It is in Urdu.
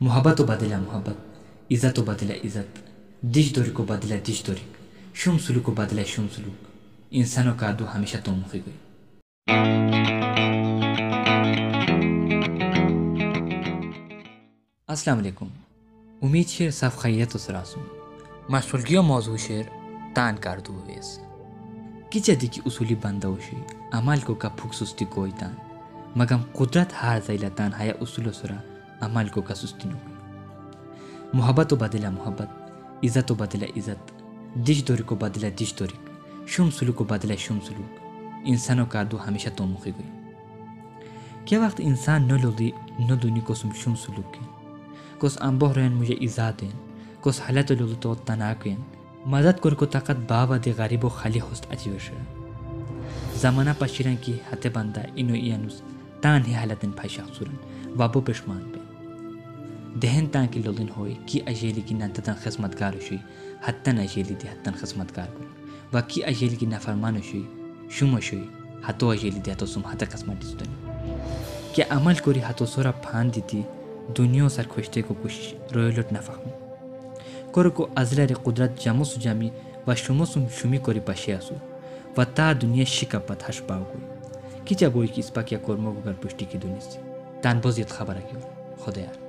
محبت و بدلا محبت عزت و بدلا عزت دیش دوری کو بدلا دیش دوری شوم سلوک و بدلا شوم سلوک انسانوں کا دو ہمیشہ تو مخی گئی السلام علیکم امید شیر صف خیت و سراسم مشغولگی و موضوع شیر تان کردو ویس کی جدی کی اصولی بندہ وشی عمل کو کا پھک سستی کوئی تان مگم قدرت ہار زیلا تان ہایا اصول و سرا عمل کو کا سستی نو محبت و بدلا محبت عزت و بدلا عزت دش دوری کو بدلا دش دوری شوم سلوک و بدلا شوم سلوک انسانوں کا دو ہمیشہ تو مخی گئی کیا وقت انسان نہ لولی نہ دونی کو سم شوم سلوک کی کس امبو رین مجھے ایزا دین کس حالت لولو تو تناکین مدد کر کو طاقت بابا دے غریب و خالی ہوست اچھی وشرا زمانہ پشیرن کی حت بندہ انو اینوس تان ہی حالتن پھشا سورن وابو پشمان دہن تان کی لولن ہوئی کی اجیلی کی ننتتن خدمتگار ہوشی حتن اجیلی دی حتن خدمتگار کن۔ و کی اجیلی کی نفرمان ہوشی شوم ہوشی حتو اجیلی دی حتو سم حت قسمت دیستن کیا عمل کری حتو سورا پھان دیتی، دنیا سر خوشتے کو کوشش رویلوٹ نفهم کرو کو ازلر قدرت جمو سو جمی و شمو سم شمی کری پشی اسو و تا دنیا شکا پت هش باو گوی کی چا بوی کی اسپا کیا کرمو گگر پشتی کی دنیا سی۔ تان بزید خبر کیو خدا یار